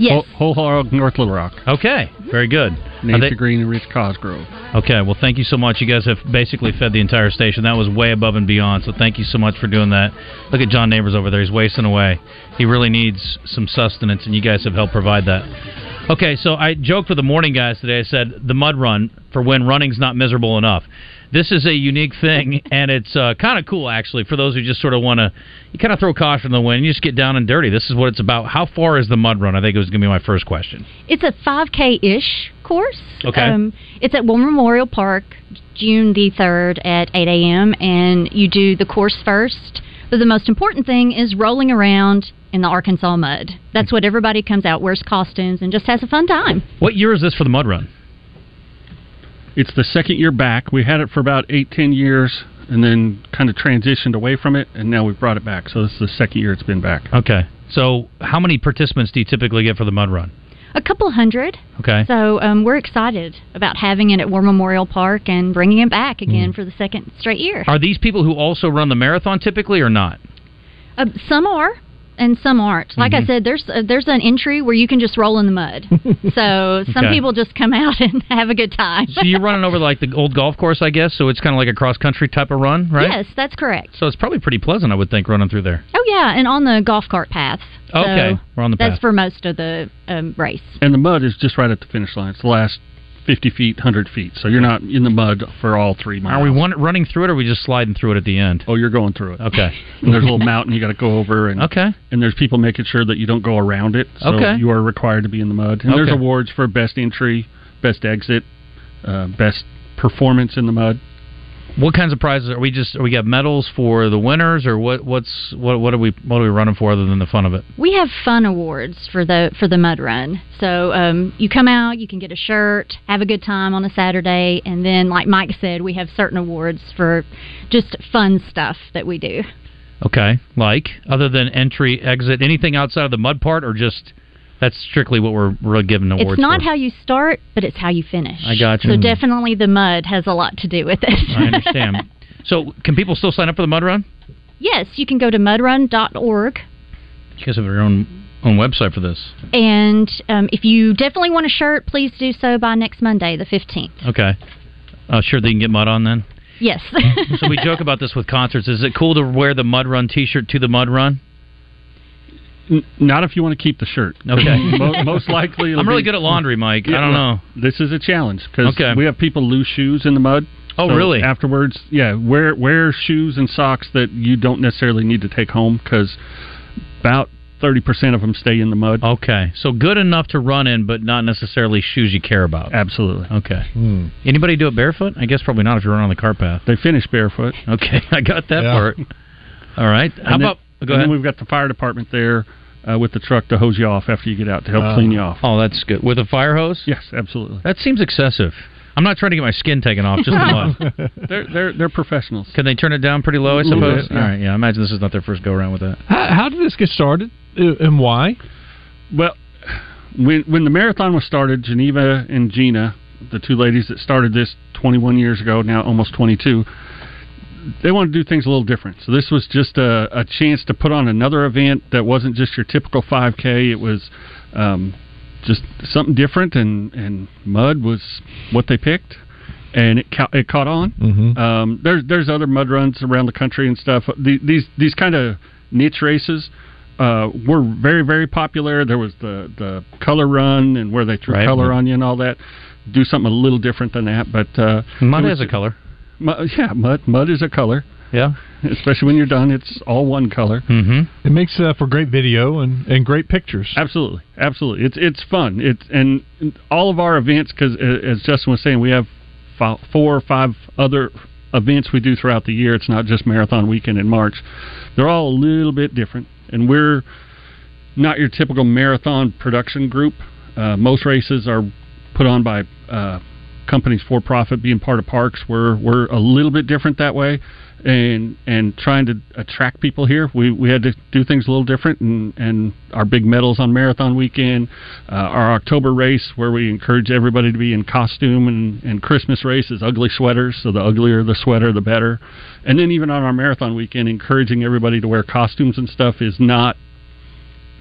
Yes. Whole Hog, North Little Rock. Okay, very good. Nancy they- Green and Rich Cosgrove. Okay, well, thank you so much. You guys have basically fed the entire station. That was way above and beyond. So thank you so much for doing that. Look at John Neighbors over there; he's wasting away. He really needs some sustenance, and you guys have helped provide that. Okay, so I joked with the morning guys today. I said the mud run for when running's not miserable enough. This is a unique thing, and it's uh, kind of cool actually for those who just sort of want to. You kind of throw caution in the wind. You just get down and dirty. This is what it's about. How far is the mud run? I think it was going to be my first question. It's a 5K ish course. Okay. Um, it's at War Memorial Park, June the 3rd at 8 a.m., and you do the course first. But the most important thing is rolling around in the Arkansas mud. That's what everybody comes out, wears costumes, and just has a fun time. What year is this for the mud run? It's the second year back. We had it for about eight, ten years, and then kind of transitioned away from it, and now we've brought it back. So this is the second year it's been back. Okay. So how many participants do you typically get for the mud run? A couple hundred. Okay. So um, we're excited about having it at War Memorial Park and bringing it back again for the second straight year. Are these people who also run the marathon typically or not? Uh, some are, and some aren't. Like I Mhm. said, there's uh, there's an entry where you can just roll in the mud. *laughs* so some Okay. people just come out *laughs* and have a good time. So you're running over like the old golf course, I guess. So it's kind of like a cross country type of run, right? Yes, that's correct. So it's probably pretty pleasant, I would think, running through there. Oh yeah, and on the golf cart path. So Okay, we're on the Path. That's path. for most of the um, race. And the mud is just right at the finish line. It's the last 50 feet, 100 feet. So you're not in the mud for all three miles. Are we one, running through it, or are we just sliding through it at the end? Oh, you're going through it. Okay. *laughs* And there's a little mountain you got to go over, and Okay. and there's people making sure that you don't go around it. So Okay. you are required to be in the mud. And there's awards for best entry, best exit, uh, best performance in the mud. What kinds of prizes are we just? Are we got medals for the winners, or what? What's what? What are we? What are we running for other than the fun of it? We have fun awards for the for the mud run. So um, you come out, you can get a shirt, have a good time on a Saturday, and then, like Mike said, we have certain awards for just fun stuff that we do. Okay, like other than entry, exit, anything outside of the mud part, or just that's strictly what we're really giving awards it's not for. how you start, but it's how you finish. I got you. So definitely the mud has a lot to do with it. I understand. *laughs* so, can people still sign up for the mud run? yes, you can go to mudrun.org. You guys have your own own website for this. And um, if you definitely want a shirt, please do so by next Monday, the 15th. Okay. Uh, sure, they can get mud on then. Yes. so we joke about this with concerts. Is it cool to wear the mud run T-shirt to the mud run? N- not if you want to keep the shirt. *laughs* Okay. *laughs* Mo- most likely. I'm really be- good at laundry, Mike. I don't know. This is a challenge because Okay. we have people lose shoes in the mud. Oh, So really? Afterwards, yeah, wear wear shoes and socks that you don't necessarily need to take home because about thirty percent of them stay in the mud. Okay, so good enough to run in, but not necessarily shoes you care about. Absolutely. Okay. Hmm. Anybody do it barefoot? I guess probably not if you're running on the cart path. They finish barefoot. Okay, *laughs* I got that Yeah. part. All right. How And then- about go and ahead? then we've got the fire department there uh, with the truck to hose you off after you get out to help Uh, clean you off. Oh, that's good. With a fire hose? Yes, absolutely. That seems excessive. I'm not trying to get my skin taken off, just the mud. *laughs* they're they're they're professionals. Can they turn it down pretty low? I suppose. yeah. All right. Yeah. I imagine this is not their first go around with that. How, how did this get started, uh, and why? Well, when when the marathon was started, Geneva and Gina, the two ladies that started this 21 years ago, now almost 22, they wanted to do things a little different. So this was just a, a chance to put on another event that wasn't just your typical 5K. It was um, just something different, and and mud was what they picked. And it ca- it caught on. Mm-hmm. Um, there's there's other mud runs around the country and stuff. The, these these kind of niche races uh, were very very popular. There was the the color run and where they threw Right. color on you and all that. Do something a little different than that, but uh, Mud has a color. Mud, yeah, mud mud is a color. Yeah, especially when you're done, it's all one color. Mm-hmm. It makes uh, for great video and, and great pictures. Absolutely, absolutely. It's it's fun. It's and all of our events because as Justin was saying, we have fi- four or five other events we do throughout the year. It's not just marathon weekend in March. They're all a little bit different, and we're not your typical marathon production group. Uh, most races are put on by uh, companies for profit, being part of parks. We're we're a little bit different that way, and and trying to attract people here. We we had to do things a little different, and and our big medals on marathon weekend, uh, our October race where we encourage everybody to be in costume, and and Christmas race is ugly sweaters. So the uglier the sweater, the better. And then even on our marathon weekend, encouraging everybody to wear costumes and stuff is not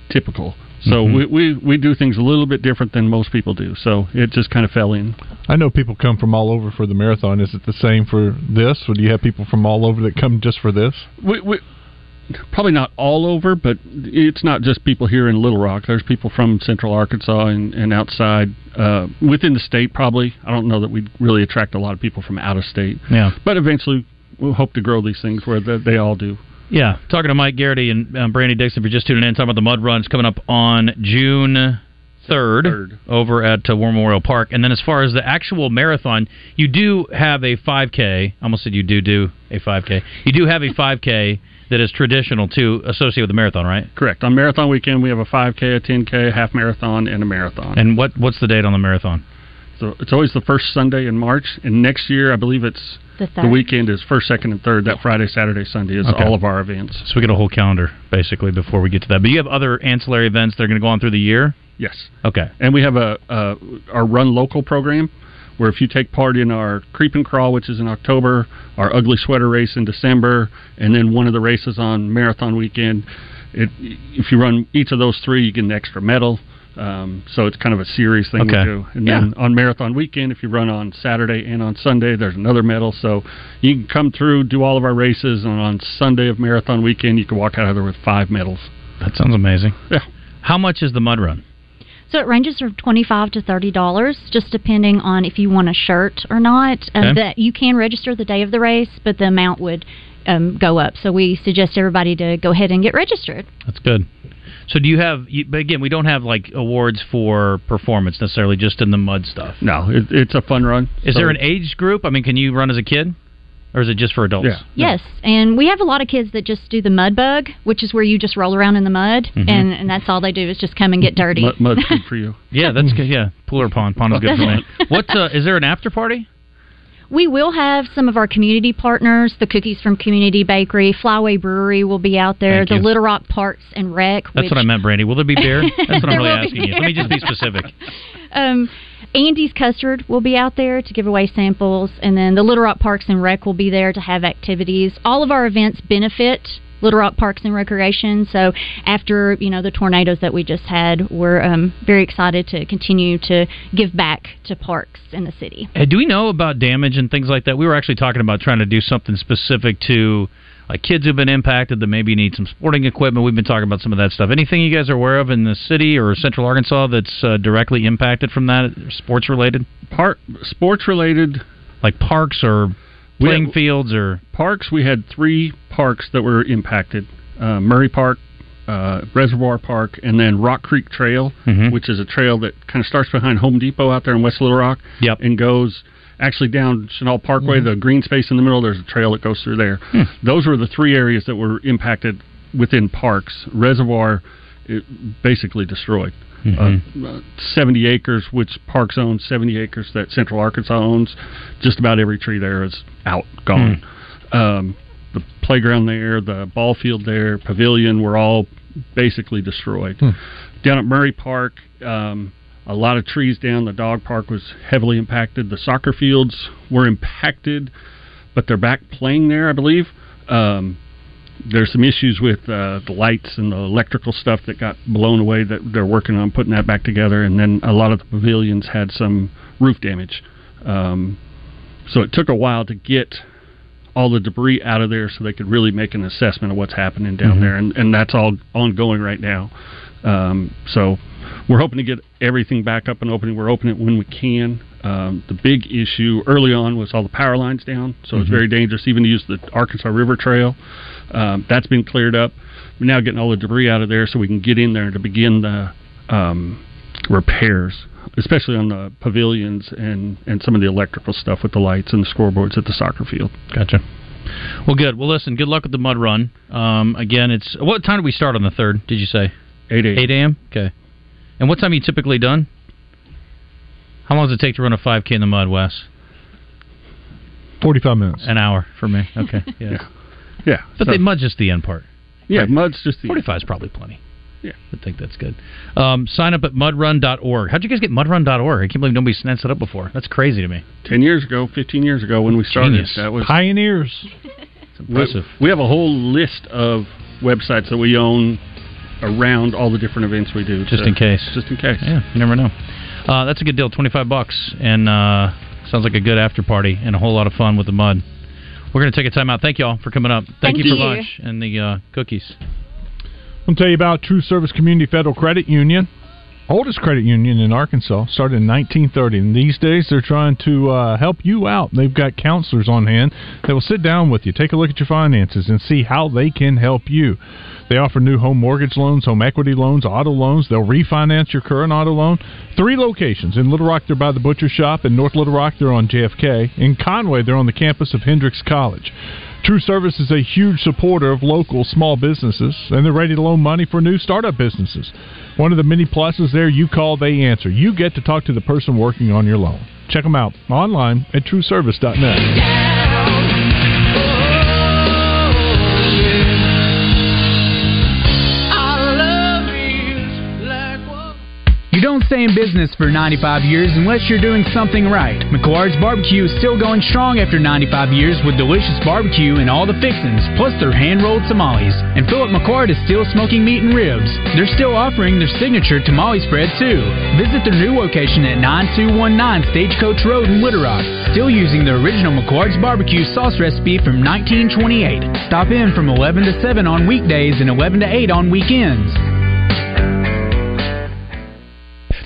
typical. So Mhm. we, we we do things a little bit different than most people do. So it just kind of fell in. I know people come from all over for the marathon. Is it the same for this, or do you have people from all over that come just for this? We, we probably not all over, but it's not just people here in Little Rock. There's people from Central Arkansas and, and outside uh, within the state. Probably I don't know that we'd really attract a lot of people from out of state. Yeah. but eventually we'll hope to grow these things where they, they all do. Yeah, talking to Mike Garrity and um, Brandy Dixon. If you're just tuning in, talking about the mud runs coming up on June third over at uh, War Memorial Park. And then as far as the actual marathon, you do have a 5K. I almost said you do do a 5K. You do have a 5K that is traditional too, associated with the marathon, right? Correct. On marathon weekend, we have a 5K, a 10K, a half marathon, and a marathon. And what what's the date on the marathon? So it's always the first Sunday in March, and next year I believe it's The the, weekend is first, second, and third. That Friday, Saturday, Sunday is Okay. all of our events. So we get a whole calendar basically before we get to that. But you have other ancillary events that are going to go on through the year. Yes. Okay. And we have a, a our run local program where if you take part in our creep and crawl, which is in October, our ugly sweater race in December, and then one of the races on marathon weekend, it, if you run each of those three, you get an extra medal. Um, so it's kind of a series thing Okay. we do. And Yeah. then on marathon weekend, if you run on Saturday and on Sunday, there's another medal. So you can come through, do all of our races, and on Sunday of marathon weekend, you can walk out of there with five medals. That sounds amazing. Yeah. How much is the mud run? So it ranges from twenty-five to thirty dollars, just depending on if you want a shirt or not. Uh, that you can register the day of the race, but the amount would um, go up. So we suggest everybody to go ahead and get registered. That's good. So do you have? You, but again, we don't have like awards for performance necessarily, just in the mud stuff. No, it, it's a fun run. Is So- there an age group? I mean, can you run as a kid, or is it just for adults? Yeah. Yes, and we have a lot of kids that just do the mud bug, which is where you just roll around in the mud, Mhm. and and that's all they do is just come and get dirty. Mud, mud's good for *laughs* you. Yeah, that's good. Yeah, pool or pond. Pond is *laughs* good for me. *laughs* What uh, is there an after party? We will have some of our community partners, the cookies from Community Bakery, Flyway Brewery will be out there, Thank the you. Little Rock Parks and Rec. That's which, what I meant, Brandy. Will there be beer? *laughs* That's what I'm really asking you. Let me just be specific. *laughs* Um, Andy's Custard will be out there to give away samples, and then the Little Rock Parks and Rec will be there to have activities. All of our events benefit Little Rock Parks and Recreation. So after you know the tornadoes that we just had, we're um, very excited to continue to give back to parks in the city. Hey, do we know about damage and things like that? We were actually talking about trying to do something specific to like kids who've been impacted that maybe need some sporting equipment. We've been talking about some of that stuff. Anything you guys are aware of in the city or Central Arkansas that's uh, directly impacted from that, sports related? Part sports related, like parks or We playing have- fields or parks. We had three parks that were impacted: uh, Murray Park, uh, Reservoir Park, and then Rock Creek Trail, Mhm. which is a trail that kind of starts behind Home Depot out there in West Little Rock. Yep. and goes actually down Chenal Parkway, Mhm. the green space in the middle. There's a trail that goes through there. Hmm. Those were the three areas that were impacted within parks. Reservoir, basically destroyed. Mhm. Uh, uh, 70 acres, which Parks owns, 70 acres that Central Arkansas owns. Just about every tree there is out, gone. Um, the playground there, the ball field there, pavilion were all basically destroyed. Hmm. Down at Murray Park, um, a lot of trees down. The dog park was heavily impacted. The soccer fields were impacted, but they're back playing there, I believe. Um, there's some issues with uh, the lights and the electrical stuff that got blown away that they're working on putting that back together. And then a lot of the pavilions had some roof damage. Um, so it took a while to get all the debris out of there so they could really make an assessment of what's happening down Mhm. there. And, and that's all ongoing right now. Um, so we're hoping to get everything back up and opening. We're opening it when we can. Um, the big issue early on was all the power lines down, so it's Mhm. very dangerous even to use the Arkansas River Trail. Um, that's been cleared up. We're now getting all the debris out of there so we can get in there to begin the um, repairs, especially on the pavilions and, and some of the electrical stuff with the lights and the scoreboards at the soccer field. Gotcha. Well, good. Well, listen. Good luck with the mud run. Um, again, it's what time do we start on the third? Did you say eight a.m. Eight a.m. Okay. And what time are you typically done? How long does it take to run a five k in the mud, Wes? Forty-five minutes. An hour for me. Okay. *laughs* Yeah. Yeah. But so- the mud's just the end part. Yeah, Right. mud's just the forty-five is probably plenty. Yeah. I think that's good. Um, sign up at mudrun.org. How'd you guys get mudrun.org? I can't believe nobody's snatched it up before. That's crazy to me. Ten years ago, fifteen years ago, when we started, Genius. that was Pioneers. *laughs* It's impressive. We, we have a whole list of websites that we own around all the different events we do, Just to- in case. Just in case. Yeah, you never know. Uh, that's a good deal. Twenty-five bucks, and uh, sounds like a good after party and a whole lot of fun with the mud. We're going to take a time out. Thank you all for coming up. Thank, Thank you for you. lunch and the uh, cookies. I'll tell you about True Service Community Federal Credit Union. Oldest credit union in Arkansas, started in 1930. And these days, they're trying to uh, help you out. They've got counselors on hand that will sit down with you, take a look at your finances, and see how they can help you. They offer new home mortgage loans, home equity loans, auto loans. They'll refinance your current auto loan. Three locations. In Little Rock, they're by the Butcher Shop. In North Little Rock, they're on JFK. In Conway, they're on the campus of Hendrix College. True Service is a huge supporter of local small businesses, and they're ready to loan money for new startup businesses. One of the many pluses there, you call, they answer. You get to talk to the person working on your loan. Check them out online at trueservice.net. You stay in business for 95 years unless you're doing something right. McClard's Barbecue is still going strong after 95 years with delicious barbecue and all the fixings, plus their hand-rolled tamales. And Philip McClard is still smoking meat and ribs. They're still offering their signature tamale spread too. Visit their new location at 9219 Stagecoach Road in Little Rock, still using the original McClard's Barbecue sauce recipe from 1928. Stop in from 11 to 7 on weekdays and 11 to 8 on weekends.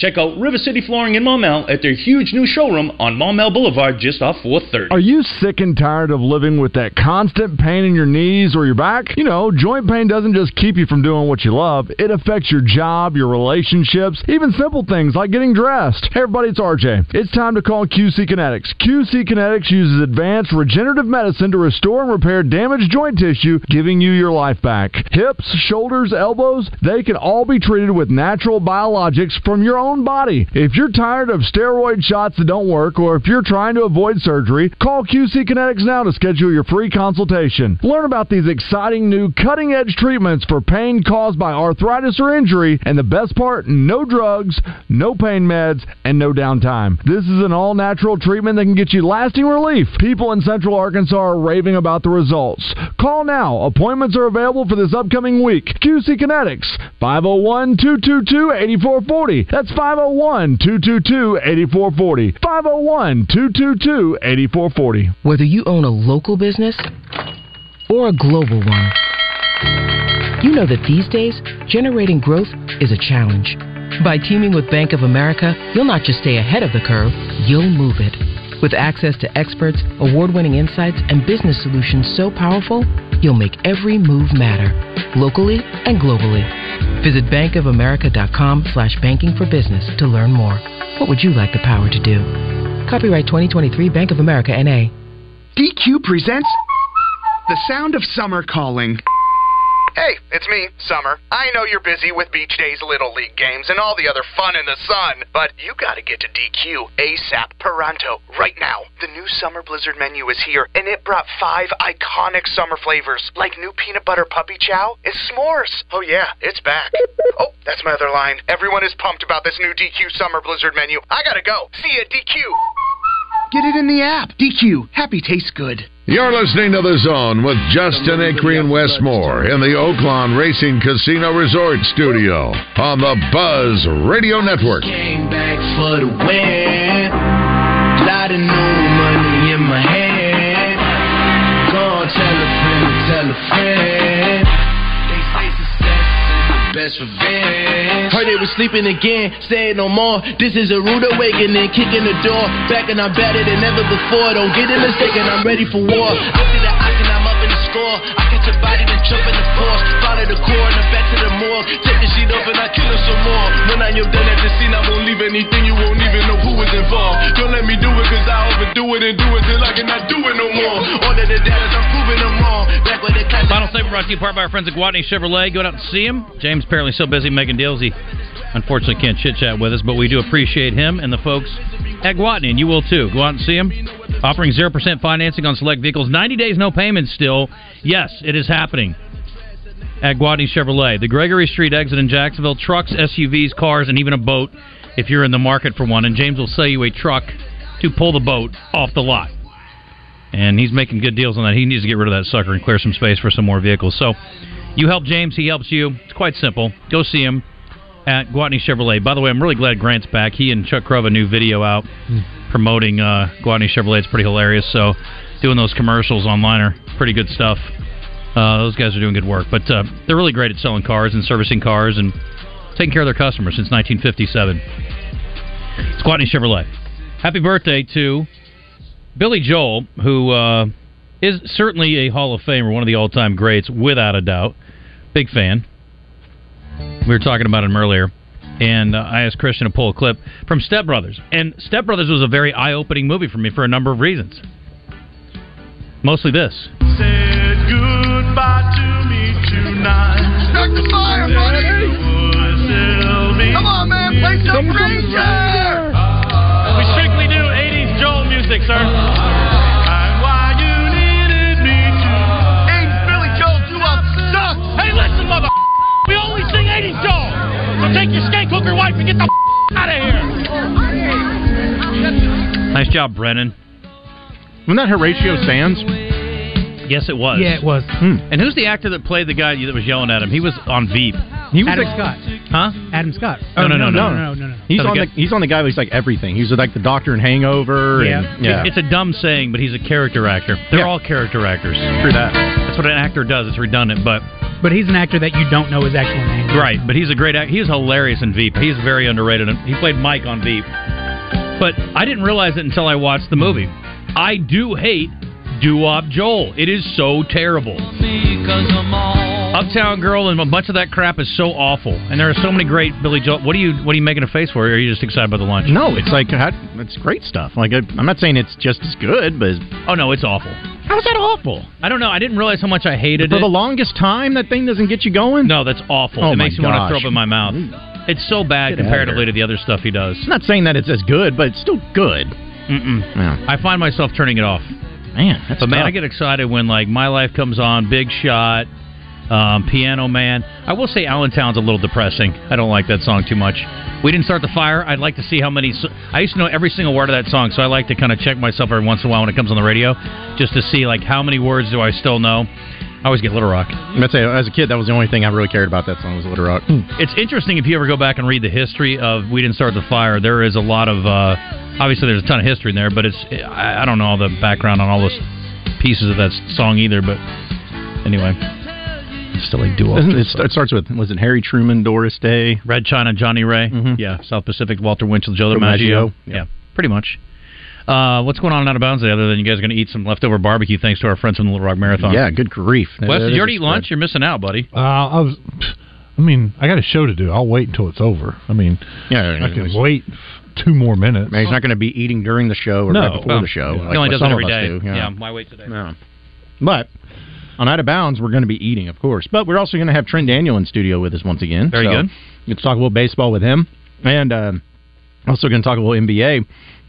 Check out River City Flooring in Maumelle at their huge new showroom on Maumelle Boulevard just off 430. Are you sick and tired of living with that constant pain in your knees or your back? You know, joint pain doesn't just keep you from doing what you love, it affects your job, your relationships, even simple things like getting dressed. Hey, everybody, it's RJ. It's time to call QC Kinetics. QC Kinetics uses advanced regenerative medicine to restore and repair damaged joint tissue, giving you your life back. Hips, shoulders, elbows, they can all be treated with natural biologics from your own body. If you're tired of steroid shots that don't work, or if you're trying to avoid surgery, call QC Kinetics now to schedule your free consultation. Learn about these exciting new cutting edge treatments for pain caused by arthritis or injury, and the best part no drugs, no pain meds, and no downtime. This is an all natural treatment that can get you lasting relief. People in Central Arkansas are raving about the results. Call now. Appointments are available for this upcoming week. QC Kinetics, 501 222 8440. That's 501 222 8440. 501 222 8440. Whether you own a local business or a global one, you know that these days, generating growth is a challenge. By teaming with Bank of America, you'll not just stay ahead of the curve, you'll move it. With access to experts, award winning insights, and business solutions so powerful, you'll make every move matter, locally and globally. Visit bankofamerica.com slash banking for business to learn more. What would you like the power to do? Copyright 2023 Bank of America NA. DQ presents The Sound of Summer Calling. Hey, it's me, Summer. I know you're busy with Beach Days Little League games and all the other fun in the sun, but you gotta get to DQ ASAP Peranto right now. The new Summer Blizzard menu is here, and it brought five iconic summer flavors, like new peanut butter puppy chow and s'mores. Oh yeah, it's back. Oh, that's my other line. Everyone is pumped about this new DQ Summer Blizzard menu. I gotta go. See ya, DQ. Get it in the app. DQ. Happy tastes good. You're listening to The Zone with Justin Acree and Wes Moore in the Oaklawn Racing Casino Resort Studio on the Buzz Radio Network. The best revenge. Heard they was sleeping again, say it no more. This is a rude awakening, kicking the door. Back and I'm better than ever before. Don't get it mistaken, I'm ready for war. I see the ice and I'm up in the score. I catch a body, then jump in the force. Follow the core and I'm back to. Take the sheet off and I kill her some more. When I am done at the scene, I won't leave anything. You won't even know who was involved. Don't let me do it, cause I overdo it and do it till I cannot do it no more. All of the data's I'm proving them wrong. Back when the. Final statement brought to you part by our friends at Gwatney Chevrolet. Go out and see him. James apparently so busy making deals he unfortunately can't chit chat with us, but we do appreciate him and the folks at Gwatney, and you will too. Go out and see him. Offering zero percent financing on select vehicles, ninety days no payments. Still, yes, it is happening at Gwatney Chevrolet. The Gregory Street exit in Jacksonville. Trucks, SUVs, cars, and even a boat. If you're in the market for one, and James will sell you a truck to pull the boat off the lot. And he's making good deals on that. He needs to get rid of that sucker and clear some space for some more vehicles. So you help James, he helps you. It's quite simple. Go see him at Gwatney Chevrolet. By the way, I'm really glad Grant's back. He and Chuck Crow have a new video out promoting uh, Gwatney Chevrolet. It's pretty hilarious. So doing those commercials online are pretty good stuff. Uh, those guys are doing good work. But uh, they're really great at selling cars and servicing cars and taking care of their customers since 1957. It's Gwatney Chevrolet. Happy birthday to Billy Joel, who uh, is certainly a Hall of Famer, one of the all-time greats, without a doubt. Big fan. We were talking about him earlier, and uh, I asked Christian to pull a clip from Step Brothers, and Step Brothers was a very eye-opening movie for me for a number of reasons. Mostly this. Said goodbye to me tonight. Start the fire, buddy. Come on, man, play some Frasier. We strictly do 80s Joel music, sir. And why you needed me to. Hey, Billy Joel, you up suck. Hey, listen, mother. We only sing 80s Joel. So take your skank hooker wife and get the *laughs* out of here. Nice job, Brennan. Wasn't that Horatio Sanz? Yes, it was. Yeah, it was. Hmm. And who's the actor that played the guy that was yelling at him? He was on Veep. He was Adam Scott. Huh? Adam Scott. No, Oh, no, no, no, no, no, no, no. He's So the on guy- the he's on the guy who's like everything. He's like the doctor in Hangover. And, yeah. It's a dumb saying, but he's a character actor. They're all character actors. True that. That's what an actor does. It's redundant, but But he's an actor that you don't know his actual name. right. But he's a great actor. He was hilarious in Veep. He's very underrated. He played Mike on Veep. But I didn't realize it until I watched the movie. I do hate Doo-Wop Joel. It is so terrible. Uptown Girl and a bunch of that crap is so awful. And there are so many great Billy Joel. What are you What are you making a face for? Or are you just excited about the lunch? No, it's like it's great stuff. Like I, I'm not saying it's just as good, but oh no, it's awful. How's that awful? I don't know. I didn't realize how much I hated For it. For the longest time, that thing doesn't get you going. No, that's awful. Oh it makes me want to throw gosh. up in my mouth. It's so bad Get comparatively to the other stuff he does. I'm not saying that it's as good, but it's still good. Mm-mm. Yeah. I find myself turning it off. Man, that's but man, tough. I get excited when like My Life comes on, Big Shot, um, Piano Man. I will say Allentown's a little depressing. I don't like that song too much. We didn't start the fire. I'd like to see how many. I used to know every single word of that song, so I like to kind of check myself every once in a while when it comes on the radio, just to see like how many words do I still know. I always get Little Rock. I'd say as a kid, that was the only thing I really cared about that song was Little Rock. It's interesting if you ever go back and read the history of We Didn't Start the Fire. There is a lot of uh, obviously there's a ton of history in there, but it's I, I don't know all the background on all those pieces of that song either. But anyway, still like duo. It, it starts with was it Harry Truman, Doris Day, Red China, Johnnie Ray, yeah, South Pacific, Walter Winchell, Joe DiMaggio. DiMaggio, yeah, pretty much. Uh, what's going on out of bounds today, other than you guys are going to eat some leftover barbecue thanks to our friends from the Little Rock Marathon? Yeah, good grief. Wes, did you already eat lunch? You're missing out, buddy. Uh, I was. I mean, I got a show to do. I'll wait until it's over. I mean, Yeah, I can wait two more minutes. Man, he's not going to be eating during the show or No. right before Oh. the show. He like only does it some every of us do, Yeah, why wait today? Yeah. But on Out of Bounds, we're going to be eating, of course. But we're also going to have Trent Daniel in studio with us once again. Very So good. Let's talk a little baseball with him. And um, also going to talk a little NBA.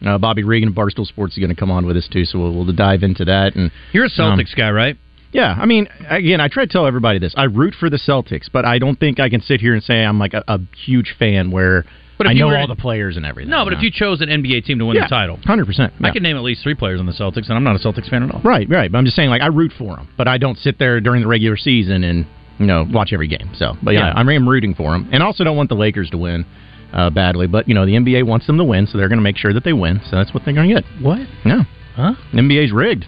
Uh, Bobby Regan of Barstool Sports is going to come on with us, too. So we'll, we'll dive into that. And You're a Celtics guy, right? Yeah, I mean, again, I try to tell everybody this. I root for the Celtics, but I don't think I can sit here and say I'm like a, a huge fan where But I you know all the players and everything. No, but if you chose an NBA team to win Yeah, the title, hundred percent, I can name at least three players on the Celtics, and I'm not a Celtics fan at all. Right, right. But I'm just saying, like, I root for them, but I don't sit there during the regular season and you know watch every game. So, but yeah, Yeah. I'm, I'm rooting for them, and also don't want the Lakers to win uh, badly. But you know, the NBA wants them to win, so they're going to make sure that they win. So that's what they're going to get. What? No, huh? NBA's rigged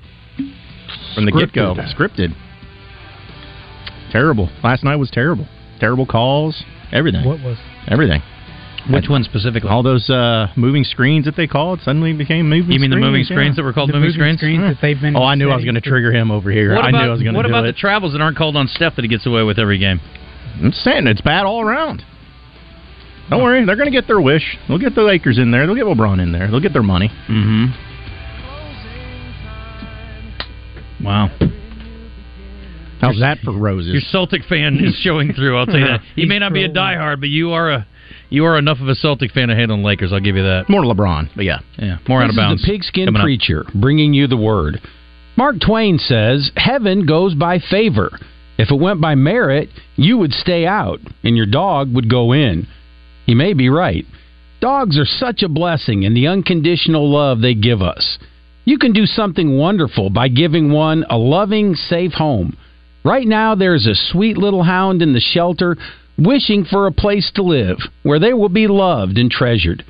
from the get go, Scripted. Terrible. Last night was terrible. Terrible calls. Everything. What was? Everything. Which one specifically? All those uh, moving screens that they called suddenly became moving. Screens. You mean the screens, moving yeah. screens that were called moving, screens? that they've been. Oh, I knew I was going to trigger him over here. What I about, knew I was going to what about it. the travels that aren't called on Steph that he gets away with every game? I'm saying it's bad all around. Don't worry, they're going to get their wish. They'll get the Lakers in there. They'll get LeBron in there. They'll get their money. Mm-hmm. Wow. How's that for roses? Your Celtic fan is showing through. I'll tell you that. *laughs* He may not be a diehard, but you are a you are enough of a Celtic fan to handle the Lakers. I'll give you that. More LeBron, but yeah, yeah, more out of bounds. is the pigskin Coming up. preacher bringing you the word. Mark Twain says, Heaven goes by favor. If it went by merit, you would stay out and your dog would go in. He may be right. Dogs are such a blessing in the unconditional love they give us. You can do something wonderful by giving one a loving, safe home. Right now, there's a sweet little hound in the shelter wishing for a place to live where they will be loved and treasured.